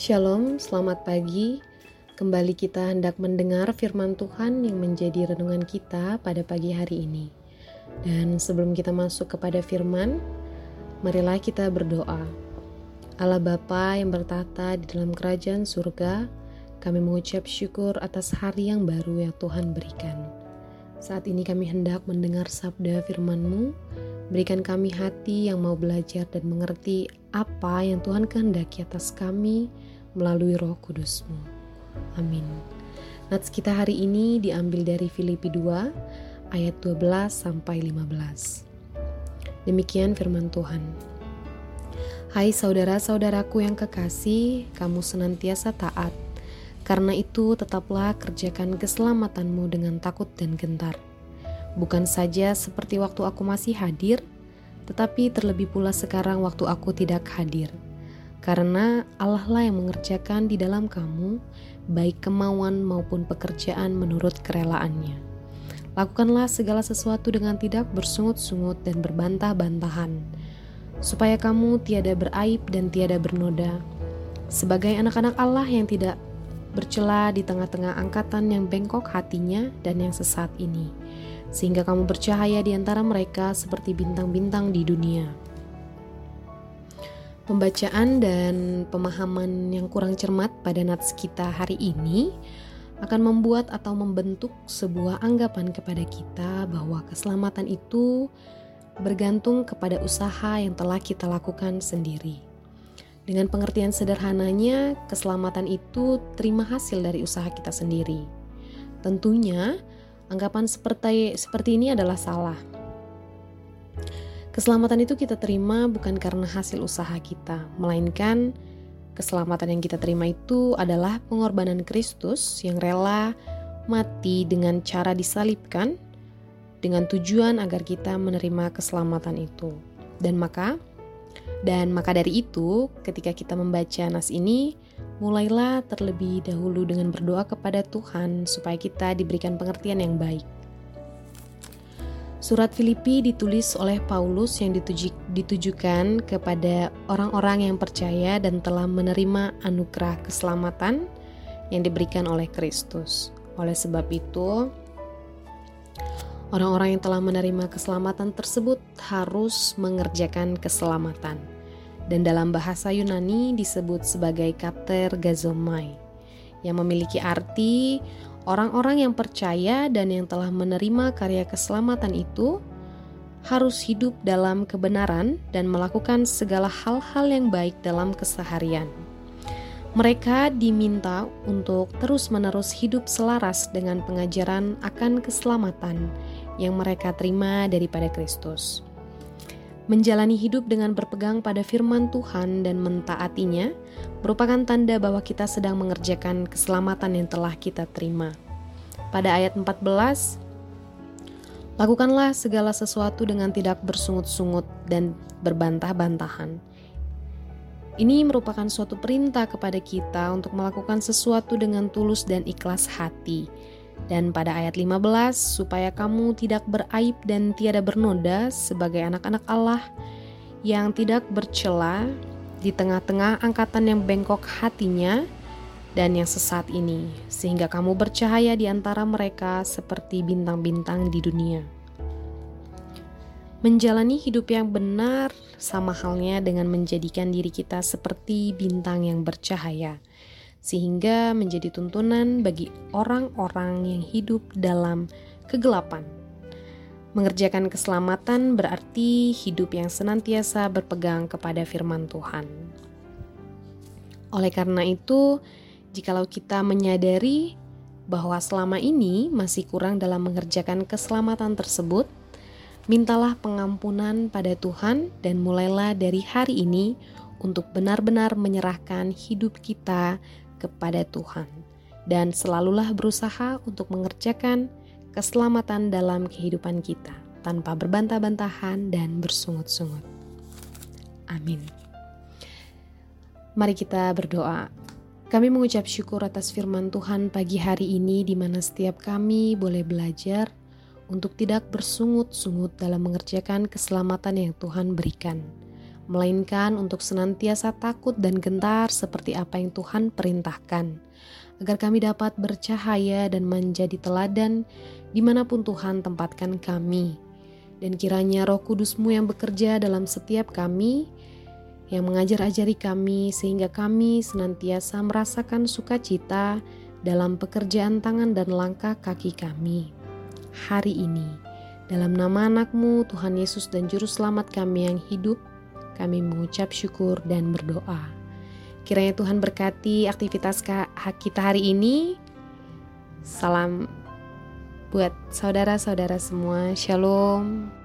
Shalom, selamat pagi. Kembali kita hendak mendengar firman Tuhan yang menjadi renungan kita pada pagi hari ini. Dan sebelum kita masuk kepada firman, marilah kita berdoa. Allah Bapa yang bertata di dalam kerajaan surga, kami mengucap syukur atas hari yang baru yang Tuhan berikan. Saat ini kami hendak mendengar sabda firman-Mu, berikan kami hati yang mau belajar dan mengerti apa yang Tuhan kehendaki atas kami melalui roh kudus-Mu. Amin. Nats kita hari ini diambil dari Filipi 2 ayat 12 sampai 15. Demikian firman Tuhan. Hai saudara-saudaraku yang kekasih, kamu senantiasa taat. Karena itu tetaplah kerjakan keselamatanmu dengan takut dan gentar. Bukan saja seperti waktu aku masih hadir, tetapi terlebih pula sekarang waktu aku tidak hadir karena Allah lah yang mengerjakan di dalam kamu baik kemauan maupun pekerjaan menurut kerelaannya. Lakukanlah segala sesuatu dengan tidak bersungut-sungut dan berbantah-bantahan, supaya kamu tiada beraib dan tiada bernoda, sebagai anak-anak Allah yang tidak bercela di tengah-tengah angkatan yang bengkok hatinya dan yang sesat ini, sehingga kamu bercahaya di antara mereka seperti bintang-bintang di dunia. Pembacaan dan pemahaman yang kurang cermat pada nats kita hari ini akan membuat atau membentuk sebuah anggapan kepada kita bahwa keselamatan itu bergantung kepada usaha yang telah kita lakukan sendiri. Dengan pengertian sederhananya, keselamatan itu terima hasil dari usaha kita sendiri. Tentunya, anggapan seperti seperti ini adalah salah Keselamatan itu kita terima bukan karena hasil usaha kita, melainkan keselamatan yang kita terima itu adalah pengorbanan Kristus yang rela mati dengan cara disalibkan dengan tujuan agar kita menerima keselamatan itu. Dan maka dan maka dari itu, ketika kita membaca nas ini, mulailah terlebih dahulu dengan berdoa kepada Tuhan supaya kita diberikan pengertian yang baik. Surat Filipi ditulis oleh Paulus yang dituju, ditujukan kepada orang-orang yang percaya dan telah menerima anugerah keselamatan yang diberikan oleh Kristus. Oleh sebab itu, orang-orang yang telah menerima keselamatan tersebut harus mengerjakan keselamatan. Dan dalam bahasa Yunani disebut sebagai kater gazomai, yang memiliki arti Orang-orang yang percaya dan yang telah menerima karya keselamatan itu harus hidup dalam kebenaran dan melakukan segala hal-hal yang baik dalam keseharian. Mereka diminta untuk terus-menerus hidup selaras dengan pengajaran akan keselamatan yang mereka terima daripada Kristus. Menjalani hidup dengan berpegang pada firman Tuhan dan mentaatinya merupakan tanda bahwa kita sedang mengerjakan keselamatan yang telah kita terima. Pada ayat 14, lakukanlah segala sesuatu dengan tidak bersungut-sungut dan berbantah-bantahan. Ini merupakan suatu perintah kepada kita untuk melakukan sesuatu dengan tulus dan ikhlas hati, dan pada ayat 15, supaya kamu tidak beraib dan tiada bernoda sebagai anak-anak Allah yang tidak bercela di tengah-tengah angkatan yang bengkok hatinya dan yang sesat ini, sehingga kamu bercahaya di antara mereka seperti bintang-bintang di dunia. Menjalani hidup yang benar sama halnya dengan menjadikan diri kita seperti bintang yang bercahaya sehingga menjadi tuntunan bagi orang-orang yang hidup dalam kegelapan. Mengerjakan keselamatan berarti hidup yang senantiasa berpegang kepada firman Tuhan. Oleh karena itu, jikalau kita menyadari bahwa selama ini masih kurang dalam mengerjakan keselamatan tersebut, mintalah pengampunan pada Tuhan dan mulailah dari hari ini untuk benar-benar menyerahkan hidup kita kepada Tuhan dan selalulah berusaha untuk mengerjakan keselamatan dalam kehidupan kita tanpa berbantah-bantahan dan bersungut-sungut. Amin. Mari kita berdoa. Kami mengucap syukur atas firman Tuhan pagi hari ini di mana setiap kami boleh belajar untuk tidak bersungut-sungut dalam mengerjakan keselamatan yang Tuhan berikan melainkan untuk senantiasa takut dan gentar seperti apa yang Tuhan perintahkan, agar kami dapat bercahaya dan menjadi teladan di mana pun Tuhan tempatkan kami. Dan kiranya roh kudusmu yang bekerja dalam setiap kami, yang mengajar-ajari kami sehingga kami senantiasa merasakan sukacita dalam pekerjaan tangan dan langkah kaki kami. Hari ini, dalam nama anakmu Tuhan Yesus dan Juru Selamat kami yang hidup, kami mengucap syukur dan berdoa. Kiranya Tuhan berkati aktivitas kita hari ini. Salam buat saudara-saudara semua. Shalom.